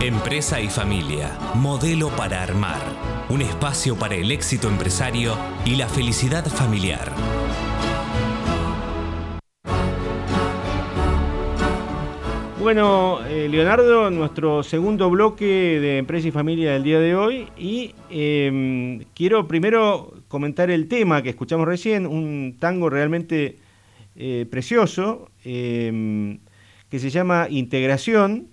Empresa y familia, modelo para armar, un espacio para el éxito empresario y la felicidad familiar. Bueno, eh, Leonardo, nuestro segundo bloque de Empresa y Familia del día de hoy y em, quiero primero comentar el tema que escuchamos recién, un tango realmente eh, precioso em, que se llama Integración.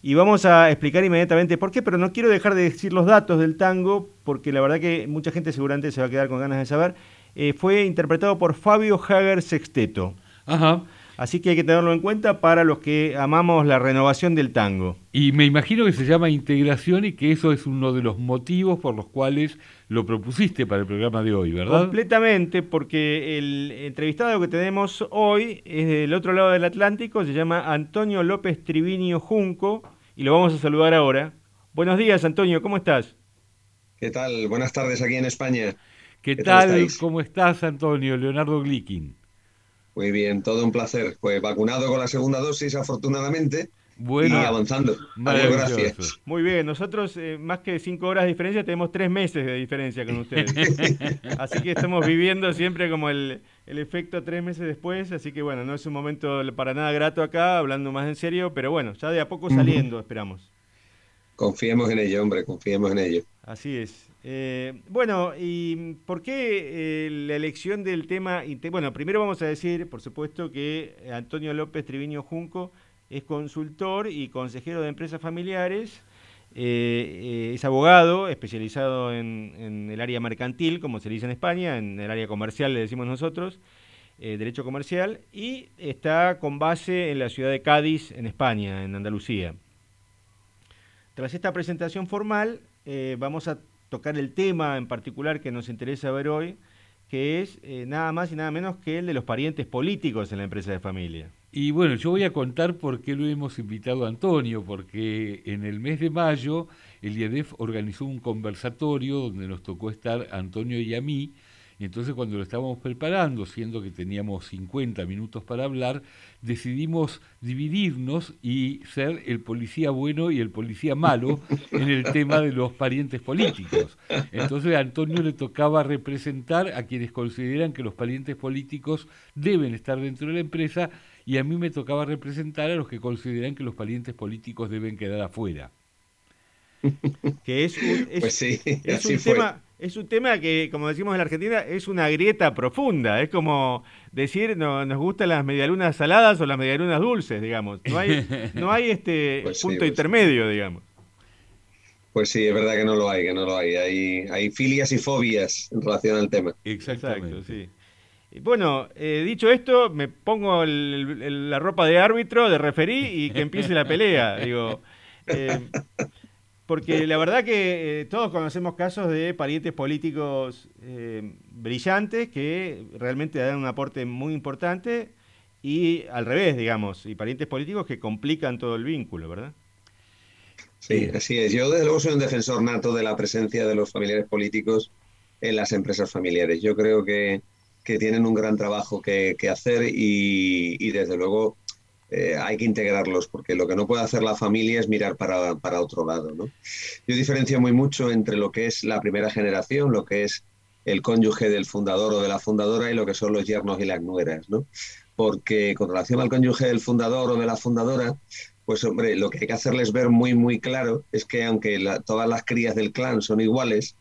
Y vamos a explicar inmediatamente por qué, pero no quiero dejar de decir los datos del tango, porque la verdad que mucha gente seguramente se va a quedar con ganas de saber. Eh, fue interpretado por Fabio Hager Sexteto. Ajá. Así que hay que tenerlo en cuenta para los que amamos la renovación del tango. Y me imagino que se llama integración y que eso es uno de los motivos por los cuales lo propusiste para el programa de hoy, ¿verdad? Completamente, porque el entrevistado que tenemos hoy es del otro lado del Atlántico, se llama Antonio López Trivinio Junco y lo vamos a saludar ahora. Buenos días, Antonio, ¿cómo estás? ¿Qué tal? Buenas tardes aquí en España. ¿Qué, tal? ¿Cómo estás, Antonio? Leonardo Glikin. Muy bien, todo un placer. Pues vacunado con la segunda dosis, afortunadamente. Bueno, y avanzando. Gracias. Muy bien, nosotros eh, más que cinco horas de diferencia tenemos tres meses de diferencia con ustedes. así que estamos viviendo siempre como el, el, efecto tres meses después, así que bueno, no es un momento para nada grato acá, hablando más en serio, pero bueno, ya de a poco saliendo, esperamos. Confiemos en ello, hombre, confiemos en ello. Así es. Eh, bueno, ¿y por qué eh, la elección del tema? Bueno, primero vamos a decir, por supuesto, que Antonio López Triviño Junco es consultor y consejero de empresas familiares, eh, es abogado especializado en, el área mercantil, como se dice en España, en el área comercial le decimos nosotros, derecho comercial, y está con base en la ciudad de Cádiz, en España, en Andalucía. Tras esta presentación formal, vamos a tocar el tema en particular que nos interesa ver hoy, que es eh, nada más y nada menos que el de los parientes políticos en la empresa de familia. Y bueno, yo voy a contar por qué lo hemos invitado a Antonio, porque en el mes de mayo el IEDEF organizó un conversatorio donde nos tocó estar Antonio y a mí, y entonces cuando lo estábamos preparando, siendo que teníamos 50 minutos para hablar, decidimos dividirnos y ser el policía bueno y el policía malo en el tema de los parientes políticos. Entonces a Antonio le tocaba representar a quienes consideran que los parientes políticos deben estar dentro de la empresa y a mí me tocaba representar a los que consideran que los parientes políticos deben quedar afuera. Que es un, pues tema es un tema que, como decimos en la Argentina, es una grieta profunda. Es como decir, no, nos gustan las medialunas saladas o las medialunas dulces, digamos. No hay, no hay este pues punto pues intermedio, digamos. Pues sí, es verdad que no lo hay, que no lo hay. Hay, hay filias y fobias en relación al tema. Exacto, sí. Bueno, eh, dicho esto, me pongo la ropa de árbitro, de referí y que empiece la pelea. Digo, eh, porque la verdad que eh, todos conocemos casos de parientes políticos eh, brillantes que realmente dan un aporte muy importante y al revés, digamos, y parientes políticos que complican todo el vínculo, ¿verdad? Sí, así es. Yo desde luego soy un defensor nato de la presencia de los familiares políticos en las empresas familiares. Yo creo que, tienen un gran trabajo que, hacer y, y desde luego eh, hay que integrarlos, porque lo que no puede hacer la familia es mirar para, para otro lado. ¿no? Yo diferencio muy mucho entre lo que es la primera generación, lo que es el cónyuge del fundador o de la fundadora y lo que son los yernos y las nueras, ¿no? Porque con relación al cónyuge del fundador o de la fundadora, pues hombre, lo que hay que hacerles ver muy, muy claro es que aunque todas las crías del clan son iguales,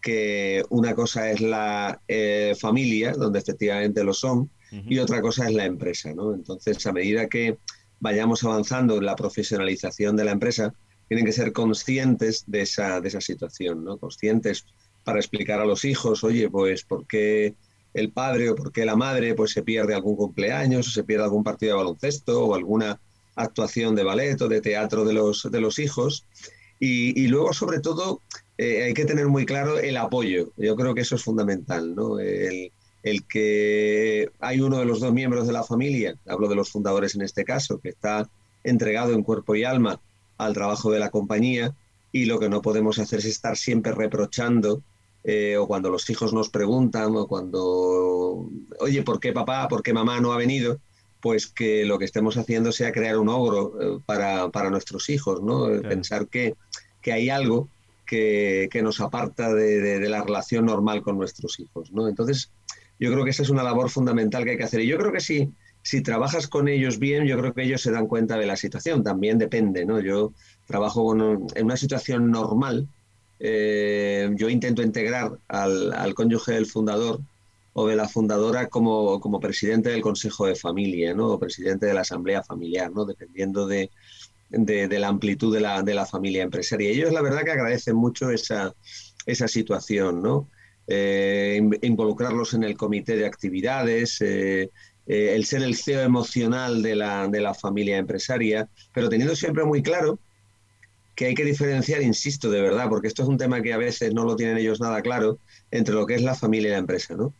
que una cosa es la eh, familia, donde efectivamente lo son, y otra cosa es la empresa. ¿no? Entonces, a medida que vayamos avanzando en la profesionalización de la empresa, tienen que ser conscientes de esa, de esa situación, ¿no? conscientes para explicar a los hijos, oye, pues por qué el padre o por qué la madre pues se pierde algún cumpleaños o se pierde algún partido de baloncesto o alguna actuación de ballet o de teatro de los, de los hijos. Y, luego, sobre todo, eh, hay que tener muy claro el apoyo. Yo creo que eso es fundamental, ¿no? El que hay uno de los dos miembros de la familia, hablo de los fundadores en este caso, que está entregado en cuerpo y alma al trabajo de la compañía y lo que no podemos hacer es estar siempre reprochando eh, o cuando los hijos nos preguntan o cuando, oye, ¿por qué papá, por qué mamá no ha venido? pues que lo que estemos haciendo sea crear un ogro eh, para, nuestros hijos, ¿no? Pensar que, que, hay algo que, nos aparta de, la relación normal con nuestros hijos, ¿no? Entonces, yo creo que esa es una labor fundamental que hay que hacer. Y yo creo que si, si trabajas con ellos bien, yo creo que ellos se dan cuenta de la situación. También depende, ¿no? Yo trabajo en una situación normal, eh, yo intento integrar al, al cónyuge del fundador o de la fundadora como, como presidente del Consejo de Familia, ¿no? O presidente de la Asamblea Familiar, ¿no? Dependiendo de, de, la amplitud de la, de la, familia empresaria. Ellos la verdad que agradecen mucho esa, esa situación, ¿no? Eh, involucrarlos en el comité de actividades, eh, eh, el ser el CEO emocional de la, de la familia empresaria, pero teniendo siempre muy claro que hay que diferenciar, insisto, de verdad, porque esto es un tema que a veces no lo tienen ellos nada claro, entre lo que es la familia y la empresa. ¿no?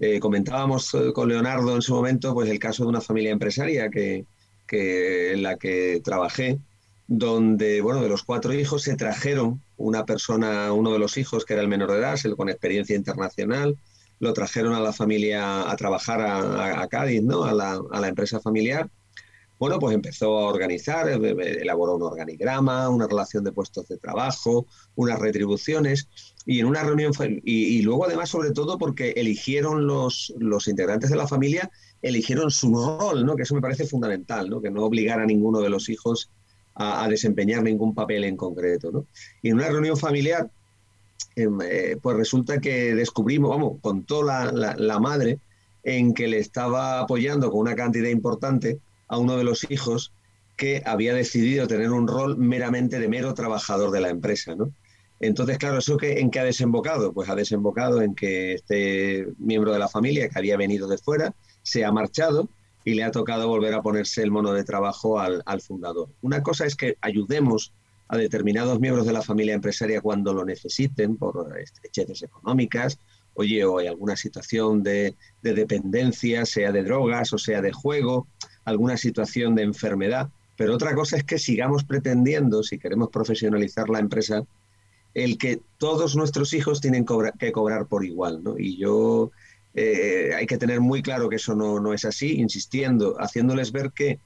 Eh, comentábamos con Leonardo en su momento pues, el caso de una familia empresaria que, en la que trabajé, donde, bueno, de los cuatro hijos se trajeron una persona, uno de los hijos que era el menor de edad, con experiencia internacional, lo trajeron a la familia a trabajar a, Cádiz, ¿no? A la, a la empresa familiar bueno, pues empezó a organizar, eh, eh, elaboró un organigrama, una relación de puestos de trabajo, unas retribuciones, y en una reunión fue, y, luego además sobre todo porque eligieron los, los integrantes de la familia, eligieron su rol, ¿no? que eso me parece fundamental, ¿no? que no obligara a ninguno de los hijos a, desempeñar ningún papel en concreto. ¿no? Y en una reunión familiar, em, eh, pues resulta que descubrimos, vamos, contó la, la, la madre en que le estaba apoyando con una cantidad importante a uno de los hijos que había decidido tener un rol meramente de mero trabajador de la empresa, ¿no? Entonces, claro, ¿eso que, en qué ha desembocado? Pues ha desembocado en que este miembro de la familia que había venido de fuera se ha marchado y le ha tocado volver a ponerse el mono de trabajo al, fundador. Una cosa es que ayudemos a determinados miembros de la familia empresaria cuando lo necesiten por estrecheces económicas, oye, o hay alguna situación de, de dependencia, sea de drogas o sea de juego, alguna situación de enfermedad, pero otra cosa es que sigamos pretendiendo, si queremos profesionalizar la empresa, el que todos nuestros hijos tienen que cobrar por igual, ¿no? Y yo eh, hay que tener muy claro que eso no, no, es así, insistiendo, haciéndoles ver que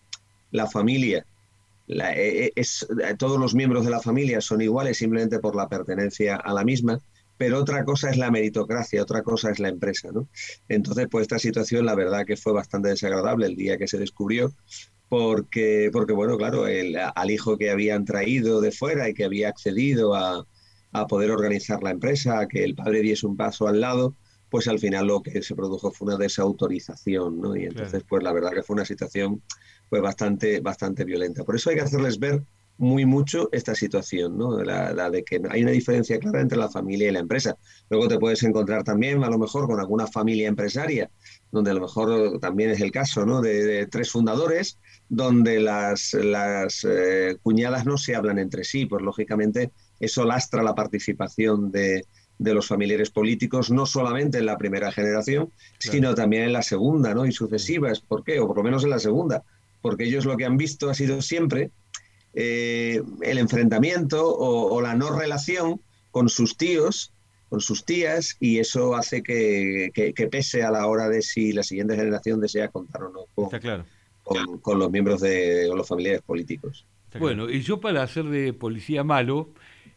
la familia, eh, eh, todos los miembros de la familia son iguales simplemente por la pertenencia a la misma, pero otra cosa es la meritocracia, otra cosa es la empresa, ¿no? Entonces, pues esta situación la verdad que fue bastante desagradable el día que se descubrió, porque, porque bueno, claro, el, al hijo que habían traído de fuera y que había accedido a, a poder organizar la empresa, a que el padre diese un paso al lado, pues al final lo que se produjo fue una desautorización, ¿no? Y entonces, pues la verdad que fue una situación pues bastante, bastante violenta. Por eso hay que hacerles ver muy mucho esta situación, ¿no? La, de que hay una diferencia clara entre la familia y la empresa. Luego te puedes encontrar también, a lo mejor, con alguna familia empresaria, donde a lo mejor también es el caso, ¿no? De, tres fundadores, donde las, las eh, cuñadas no se hablan entre sí, pues lógicamente eso lastra la participación de, de los familiares políticos, no solamente en la primera generación, sino también en la segunda, ¿no? Y sucesivas. ¿Por qué? O por lo menos en la segunda. Porque ellos lo que han visto ha sido siempre eh, el enfrentamiento o, la no relación con sus tíos, con sus tías, y eso hace que, pese a la hora de si la siguiente generación desea contar o no con, los miembros de los familiares políticos. Bueno, y yo para hacer de policía malo,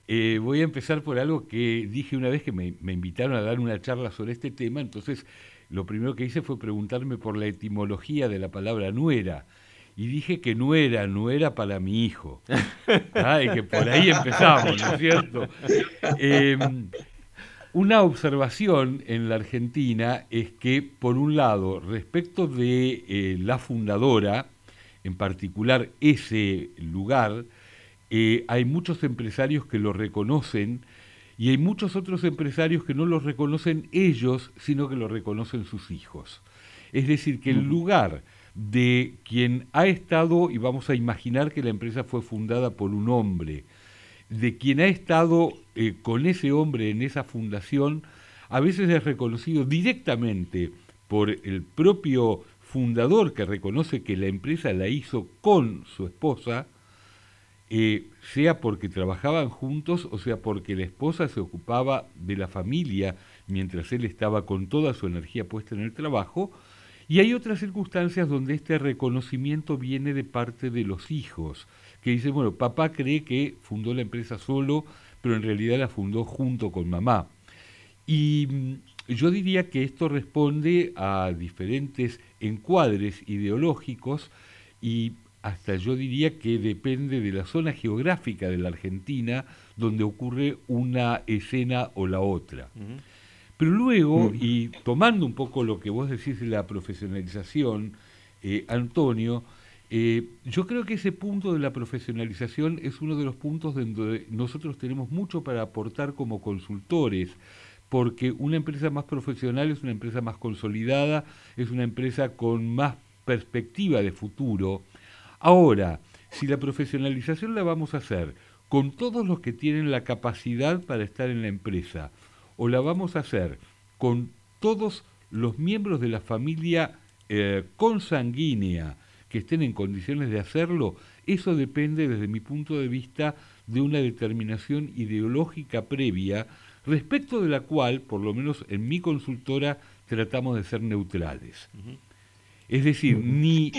eh, voy a empezar por algo que dije una vez que me, me invitaron a dar una charla sobre este tema, entonces lo primero que hice fue preguntarme por la etimología de la palabra nuera y dije que no era, no era para mi hijo. Ay, que por ahí empezamos, ¿no es cierto? Em, una observación en la Argentina es que, por un lado, respecto de eh, la fundadora, en particular ese lugar, eh, hay muchos empresarios que lo reconocen y hay muchos otros empresarios que no lo reconocen ellos, sino que lo reconocen sus hijos. Es decir, que el lugar de quien ha estado, y vamos a imaginar que la empresa fue fundada por un hombre, de quien ha estado eh, con ese hombre en esa fundación, a veces es reconocido directamente por el propio fundador que reconoce que la empresa la hizo con su esposa, eh, sea porque trabajaban juntos o sea porque la esposa se ocupaba de la familia mientras él estaba con toda su energía puesta en el trabajo, Y hay otras circunstancias donde este reconocimiento viene de parte de los hijos, que dicen, bueno, papá cree que fundó la empresa solo, pero en realidad la fundó junto con mamá. Y mm, yo diría que esto responde a diferentes encuadres ideológicos y hasta yo diría que depende de la zona geográfica de la Argentina donde ocurre una escena o la otra. Pero luego, y tomando un poco lo que vos decís de la profesionalización, eh, Antonio, eh, yo creo que ese punto de la profesionalización es uno de los puntos donde nosotros tenemos mucho para aportar como consultores, porque una empresa más profesional es una empresa más consolidada, es una empresa con más perspectiva de futuro. Ahora, si la profesionalización la vamos a hacer con todos los que tienen la capacidad para estar en la empresa, o la vamos a hacer con todos los miembros de la familia eh, consanguínea que estén en condiciones de hacerlo, eso depende desde mi punto de vista de una determinación ideológica previa respecto de la cual, por lo menos en mi consultora, tratamos de ser neutrales. Es decir, ni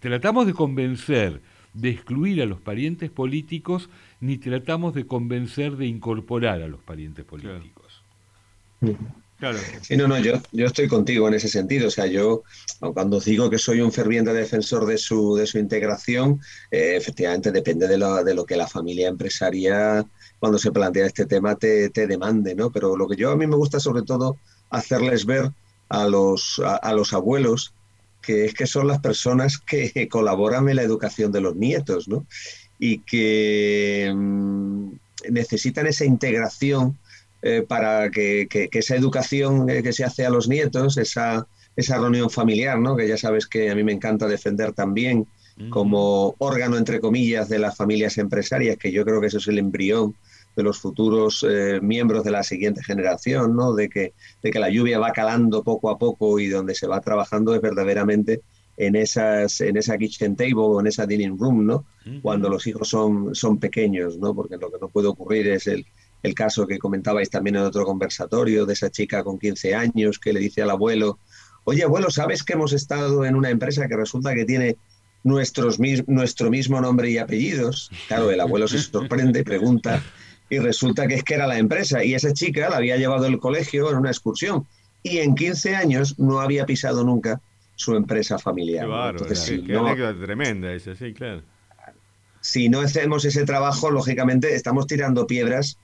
tratamos de convencer de excluir a los parientes políticos, ni tratamos de convencer de incorporar a los parientes políticos. Claro. Sí, no, no, yo, yo estoy contigo en ese sentido. O sea, yo cuando digo que soy un ferviente defensor de su, de su integración, eh, efectivamente depende de lo, de lo que la familia empresaria cuando se plantea este tema te, demande, ¿no? Pero lo que yo a mí me gusta sobre todo hacerles ver a los, a, los abuelos que es que son las personas que colaboran en la educación de los nietos, ¿no? Y que mm, necesitan esa integración eh, para que, esa educación eh, que se hace a los nietos, esa, esa reunión familiar, ¿no? Que ya sabes que a mí me encanta defender también como órgano, entre comillas, de las familias empresarias, que yo creo que eso es el embrión de los futuros eh, miembros de la siguiente generación, ¿no? de, que, de que la lluvia va calando poco a poco y donde se va trabajando es verdaderamente en, esas, en esa kitchen table o en esa dining room, ¿no? cuando los hijos son, son pequeños, ¿no? porque lo que no puede ocurrir es el, el caso que comentabais también en otro conversatorio de esa chica con 15 años que le dice al abuelo, oye abuelo, ¿sabes que hemos estado en una empresa que resulta que tiene nuestros, nuestro mismo nombre y apellidos? Claro, el abuelo se sorprende pregunta, y resulta que es que era la empresa y esa chica la había llevado el colegio en una excursión y en 15 años no había pisado nunca su empresa familiar. Qué anécdota tremenda esa, sí, claro. Si no hacemos ese trabajo, lógicamente estamos tirando piedras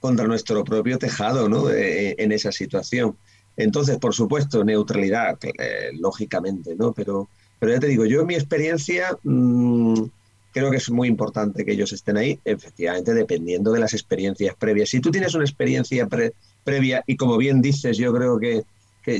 contra nuestro propio tejado, ¿no? Eh, en esa situación. Entonces, por supuesto, neutralidad, eh, lógicamente, ¿no? Pero, pero ya te digo, yo en mi experiencia mm, creo que es muy importante que ellos estén ahí, efectivamente, dependiendo de las experiencias previas. Si tú tienes una experiencia previa, y como bien dices, yo creo que,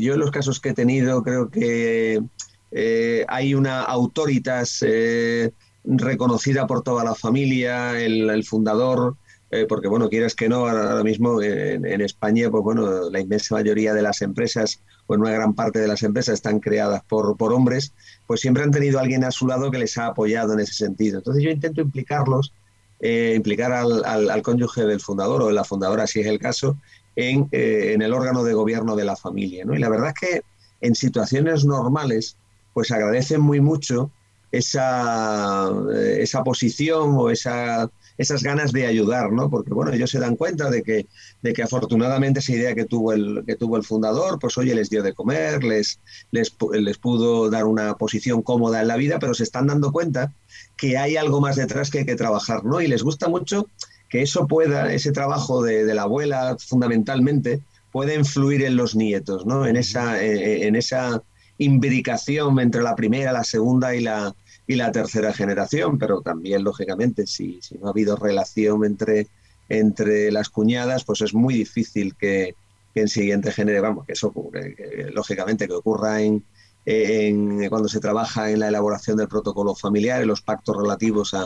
yo en los casos que he tenido, creo que eh, hay una autoritas eh, reconocida por toda la familia, el, fundador, eh, porque bueno, quieras que no, ahora, mismo en, en, España, pues bueno, la inmensa mayoría de las empresas, o en una gran parte de las empresas están creadas por, hombres, pues siempre han tenido alguien a su lado que les ha apoyado en ese sentido. Entonces yo intento implicarlos, eh, implicar al, al, cónyuge del fundador o de la fundadora, si es el caso, en, eh, el órgano de gobierno de la familia. Y la verdad es que en situaciones normales, pues agradecen muy mucho esa, eh, esa posición o esa esas ganas de ayudar, ¿no? Porque bueno, ellos se dan cuenta de que, de que afortunadamente esa idea que tuvo el, que tuvo el fundador, pues oye, les dio de comer, les, les, les pudo dar una posición cómoda en la vida, pero se están dando cuenta que hay algo más detrás que hay que trabajar, ¿no? Y les gusta mucho que eso pueda, ese trabajo de, de la abuela fundamentalmente, pueda influir en los nietos, ¿no? En esa, en esa imbricación entre la primera, la segunda y la, y la tercera generación, pero también, lógicamente, si, si no ha habido relación entre, entre las cuñadas, pues es muy difícil que, en siguiente genere, vamos, que eso ocurre, lógicamente que ocurra en, en, cuando se trabaja en la elaboración del protocolo familiar, en los pactos relativos a,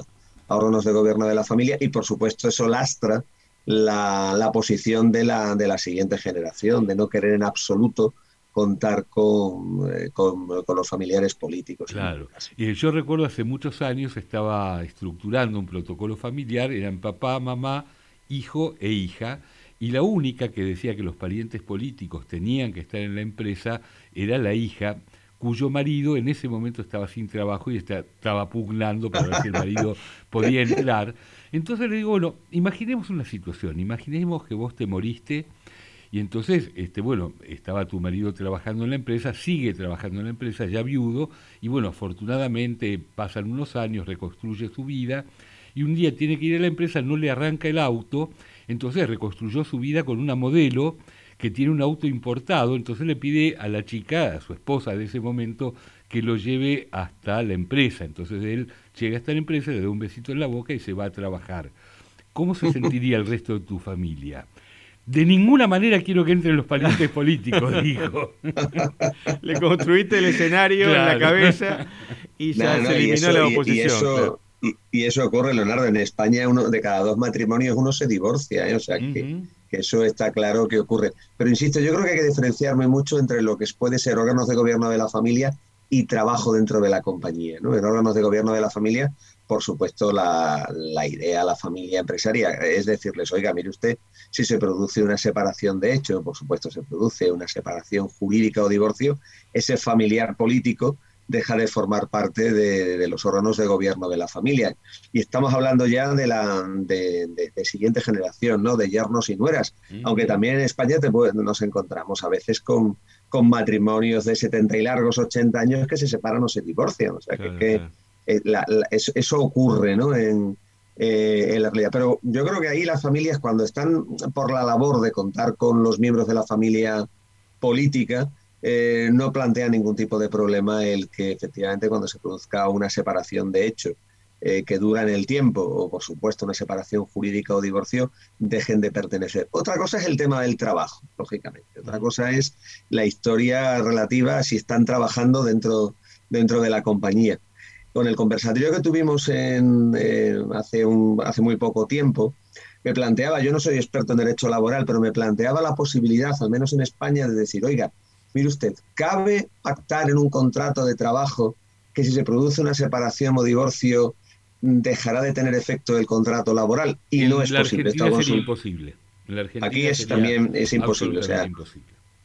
a órganos de gobierno de la familia, y por supuesto eso lastra la, la posición de la, de la siguiente generación, de no querer en absoluto contar eh, con, con, los familiares políticos. Claro. Y yo recuerdo hace muchos años estaba estructurando un protocolo familiar, eran papá, mamá, hijo e hija, y la única que decía que los parientes políticos tenían que estar en la empresa era la hija, cuyo marido en ese momento estaba sin trabajo y estaba pugnando para ver si el marido podía entrar. Entonces le digo, bueno, imaginemos una situación, imaginemos que vos te moriste y entonces, este, bueno, estaba tu marido trabajando en la empresa, sigue trabajando en la empresa, ya viudo, y bueno, afortunadamente pasan unos años, reconstruye su vida, y un día tiene que ir a la empresa, no le arranca el auto, entonces reconstruyó su vida con una modelo que tiene un auto importado, entonces le pide a la chica, a su esposa de ese momento, que lo lleve hasta la empresa. Entonces él llega hasta la empresa, le da un besito en la boca y se va a trabajar. ¿Cómo se sentiría el resto de tu familia? De ninguna manera quiero que entren los parientes políticos, dijo. Le construiste el escenario en la cabeza y ya se eliminó la oposición. Y, eso, ocurre, Leonardo, en España uno de cada dos matrimonios uno se divorcia, ¿eh? o sea que que eso está claro que ocurre. Pero insisto, yo creo que hay que diferenciarme mucho entre lo que puede ser órganos de gobierno de la familia y trabajo dentro de la compañía. ¿no? En órganos de gobierno de la familia, por supuesto, la, la idea, la familia empresaria es decirles, oiga, mire usted, si se produce una separación de hecho, por supuesto se produce una separación jurídica o divorcio, ese familiar político deja de formar parte de, los órganos de gobierno de la familia. Y estamos hablando ya de la de, siguiente generación, ¿no? De yernos y nueras. Mm. Aunque también en España te nos encontramos a veces con, con matrimonios de 70 y largos 80 años que se separan o se divorcian. O sea, que, eh, eso, ocurre, ¿no? En, eh, en la realidad. Pero yo creo que ahí las familias, cuando están por la labor de contar con los miembros de la familia política, eh, no plantea ningún tipo de problema el que efectivamente cuando se produzca una separación de hecho que dura en el tiempo, o por supuesto una separación jurídica o divorcio, dejen de pertenecer. Otra cosa es el tema del trabajo, lógicamente. Otra cosa es la historia relativa a si están trabajando dentro, dentro de la compañía. Con el conversatorio que tuvimos en, eh, hace, un, hace muy poco tiempo, me planteaba, yo no soy experto en derecho laboral, pero me planteaba la posibilidad, al menos en España, de decir, oiga, Mire usted, ¿cabe pactar en un contrato de trabajo que si se produce una separación o divorcio dejará de tener efecto el contrato laboral? Y no es posible. Sería imposible. Aquí es, también es imposible. O sea, eh,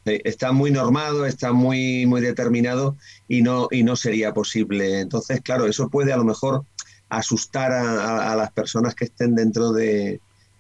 está muy normado, está muy, muy determinado y no, y no sería posible. Entonces, claro, eso puede a lo mejor asustar a las personas que estén dentro de,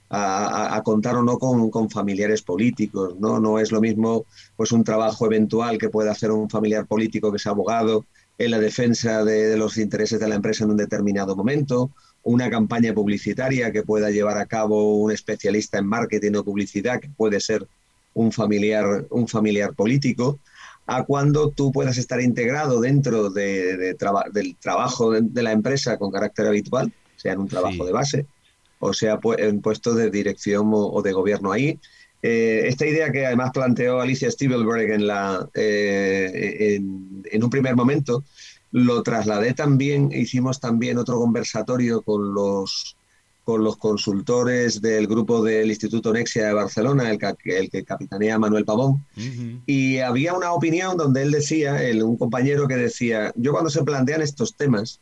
a, contar o no con, familiares políticos, ¿no? No es lo mismo pues un trabajo eventual que pueda hacer un familiar político que es abogado en la defensa de, los intereses de la empresa en un determinado momento, una campaña publicitaria que pueda llevar a cabo un especialista en marketing o publicidad que puede ser un familiar, un familiar político, a cuando tú puedas estar integrado dentro de, del trabajo de, la empresa con carácter habitual, sea en un trabajo de base, o sea, en puestos de dirección o, de gobierno ahí. Eh, esta idea que además planteó Alicia Stiebelberg en, la, eh, en, un primer momento, lo trasladé también, hicimos también otro conversatorio con los, con los consultores del grupo del Instituto Nexia de Barcelona, el, el que capitanea Manuel Pavón, y había una opinión donde él decía, un compañero que decía, yo cuando se plantean estos temas,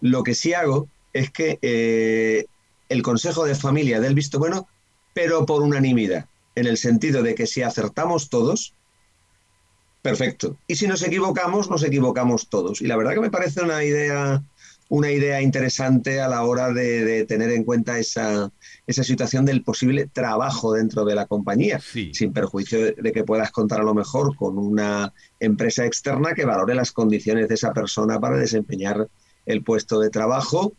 lo que sí hago es que eh, el Consejo de Familia del visto bueno, pero por unanimidad, en el sentido de que si acertamos todos, perfecto. Y si nos equivocamos, nos equivocamos todos. Y la verdad que me parece una idea, una idea interesante a la hora de, tener en cuenta esa, esa, situación del posible trabajo dentro de la compañía, sin perjuicio de, de, que puedas contar a lo mejor con una empresa externa que valore las condiciones de esa persona para desempeñar el puesto de trabajo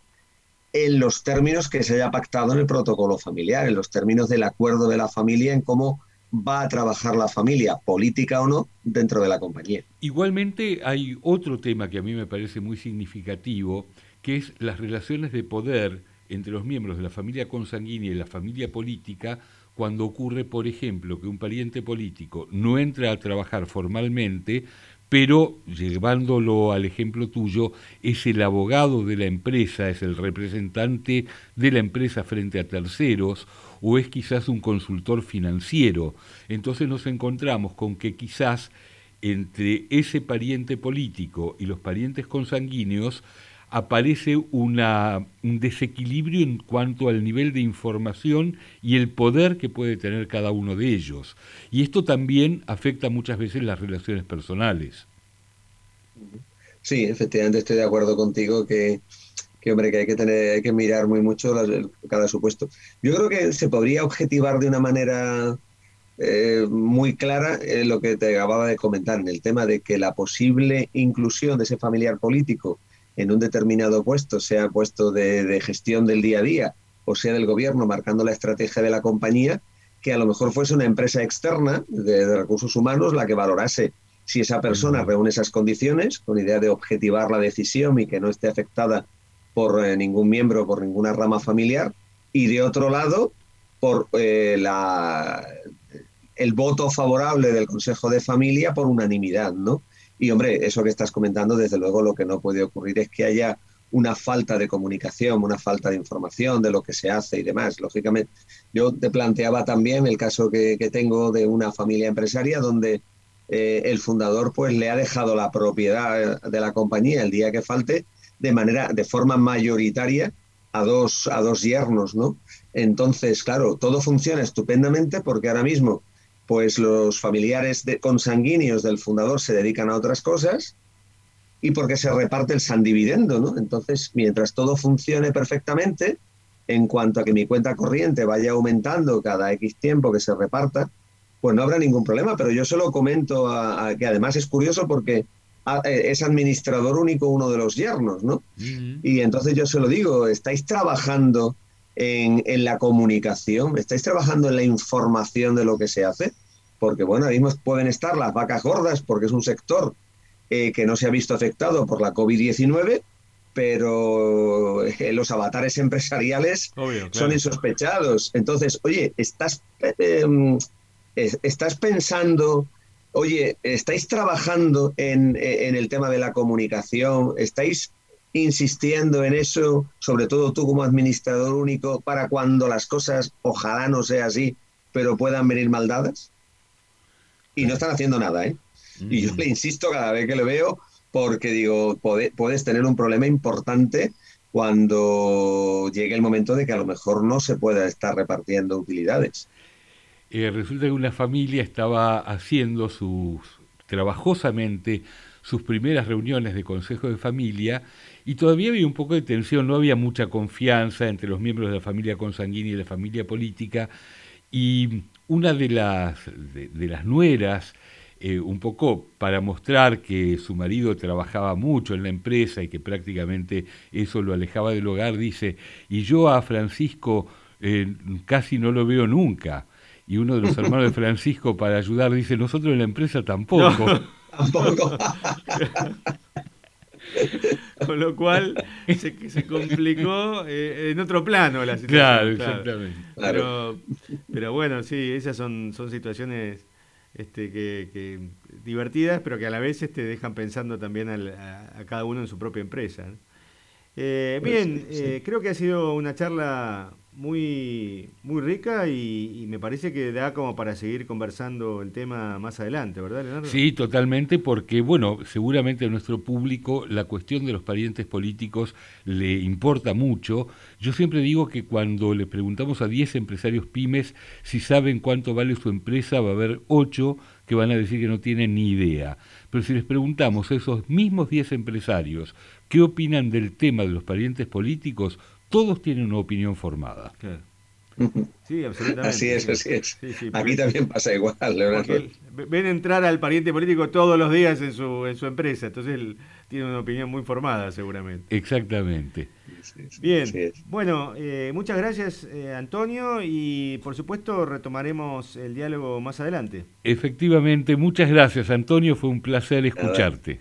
en los términos que se haya pactado en el protocolo familiar, en los términos del acuerdo de la familia, en cómo va a trabajar la familia, política o no, dentro de la compañía. Igualmente hay otro tema que a mí me parece muy significativo, que es las relaciones de poder entre los miembros de la familia consanguínea y la familia política cuando ocurre, por ejemplo, que un pariente político no entra a trabajar formalmente, pero llevándolo al ejemplo tuyo, es el abogado de la empresa, es el representante de la empresa frente a terceros, o es quizás un consultor financiero. Entonces nos encontramos con que quizás entre ese pariente político y los parientes consanguíneos aparece una, un desequilibrio en cuanto al nivel de información y el poder que puede tener cada uno de ellos. Y esto también afecta muchas veces las relaciones personales. Sí, efectivamente estoy de acuerdo contigo que, que hombre, que hay que tener, hay que mirar muy mucho cada supuesto. Yo creo que se podría objetivar de una manera eh, muy clara eh, lo que te acababa de comentar, en el tema de que la posible inclusión de ese familiar político en un determinado puesto, sea puesto de, gestión del día a día o sea del gobierno marcando la estrategia de la compañía, que a lo mejor fuese una empresa externa de, recursos humanos la que valorase si esa persona reúne esas condiciones, con idea de objetivar la decisión y que no esté afectada por eh, ningún miembro, por ninguna rama familiar, y de otro lado, por la, el voto favorable del Consejo de Familia por unanimidad, ¿no? Y hombre, eso que estás comentando, desde luego lo que no puede ocurrir es que haya una falta de comunicación, una falta de información de lo que se hace y demás. Lógicamente, yo te planteaba también el caso que, tengo de una familia empresaria donde eh, el fundador pues le ha dejado la propiedad de la compañía el día que falte de manera, de forma mayoritaria a dos, a dos yernos, ¿no? Entonces, claro, todo funciona estupendamente porque ahora mismo pues los familiares de, consanguíneos del fundador se dedican a otras cosas y porque se reparte el sandividendo, ¿no? Entonces, mientras todo funcione perfectamente, en cuanto a que mi cuenta corriente vaya aumentando cada X tiempo que se reparta, pues no habrá ningún problema, pero yo se lo comento que además es curioso porque es administrador único uno de los yernos, ¿no? Y entonces yo se lo digo, estáis trabajando en, la comunicación? ¿Estáis trabajando en la información de lo que se hace? Porque, bueno, ahí pueden estar las vacas gordas, porque es un sector eh, que no se ha visto afectado por la COVID-19, pero eh, los avatares empresariales son insospechados. Entonces, oye, estás, em, estás pensando, oye, estáis trabajando en, en, el tema de la comunicación, estáis insistiendo en eso, sobre todo tú como administrador único, para cuando las cosas, ojalá no sea así, pero puedan venir maldadas? Y no están haciendo nada, ¿eh? Y yo mm. le insisto cada vez que lo veo, porque digo, puedes tener un problema importante cuando llegue el momento de que a lo mejor no se pueda estar repartiendo utilidades. Eh, resulta que una familia estaba haciendo sus trabajosamente sus primeras reuniones de consejo de familia y todavía había un poco de tensión, no había mucha confianza entre los miembros de la familia consanguínea y la familia política y una de las, de, las nueras, eh, un poco para mostrar que su marido trabajaba mucho en la empresa y que prácticamente eso lo alejaba del hogar, dice, y yo a Francisco eh, casi no lo veo nunca. Y uno de los hermanos de Francisco para ayudar dice, nosotros en la empresa tampoco. Tampoco. Con lo cual se, se complicó eh, en otro plano la situación. Claro, exactamente. Pero, pero, bueno, sí, esas son, son situaciones este, que, divertidas, pero que a la vez este, dejan pensando también a, cada uno en su propia empresa. Eh, pues bien, eh, creo que ha sido una charla muy, muy rica y, me parece que da como para seguir conversando el tema más adelante, ¿verdad, Leonardo? Sí, totalmente, porque, bueno, seguramente a nuestro público la cuestión de los parientes políticos le importa mucho. Yo siempre digo que cuando le preguntamos a 10 empresarios pymes si saben cuánto vale su empresa, va a haber 8 que van a decir que no tienen ni idea. Pero si les preguntamos a esos mismos 10 empresarios qué opinan del tema de los parientes políticos, todos tienen una opinión formada. Sí, absolutamente. Así es, así es. Aquí también pasa igual. Ven entrar al pariente político todos los días en su, en su empresa, entonces él tiene una opinión muy formada seguramente. Exactamente. Bien, bueno, eh, muchas gracias eh, Antonio y por supuesto retomaremos el diálogo más adelante. Efectivamente, muchas gracias Antonio, fue un placer escucharte.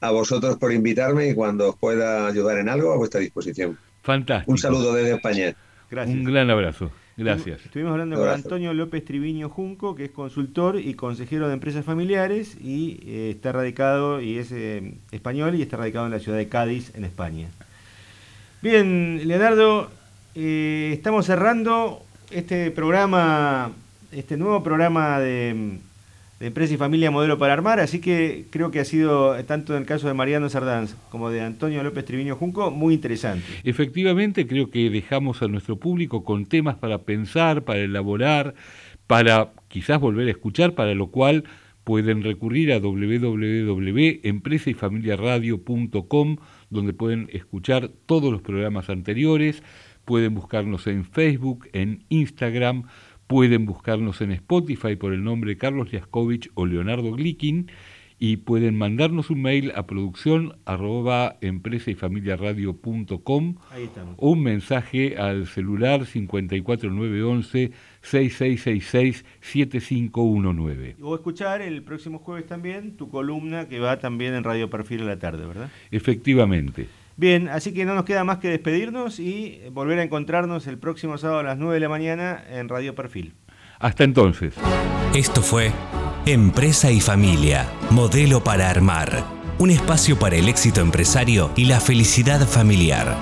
A vosotros por invitarme y cuando os pueda ayudar en algo a vuestra disposición. Fantástico. Un saludo desde España. Gracias. Un gran abrazo. Gracias. Estuvimos hablando con Antonio López Triviño Junco, que es consultor y consejero de empresas familiares y eh, está radicado y es eh, español y está radicado en la ciudad de Cádiz, en España. Bien, Leonardo, eh, estamos cerrando este programa, este nuevo programa de Empresa y Familia Modelo para Armar, así que creo que ha sido, tanto en el caso de Mariano Sardanz como de Antonio López Triviño Junco, muy interesante. Efectivamente, creo que dejamos a nuestro público con temas para pensar, para elaborar, para quizás volver a escuchar, para lo cual pueden recurrir a www.empresayfamiliaradio.com donde pueden escuchar todos los programas anteriores, pueden buscarnos en Facebook, en Instagram, pueden buscarnos en Spotify por el nombre Carlos Liaskovich o Leonardo Glikin y pueden mandarnos un mail a producción arroba empresa y familia radio o un mensaje al celular 54911 6666 7519. O escuchar el próximo jueves también tu columna que va también en Radio Perfil a la tarde, ¿verdad? Efectivamente. Bien, así que no nos queda más que despedirnos y volver a encontrarnos el próximo sábado a las 9 de la mañana en Radio Perfil. Hasta entonces. Esto fue Empresa y Familia, modelo para armar. Un espacio para el éxito empresario y la felicidad familiar.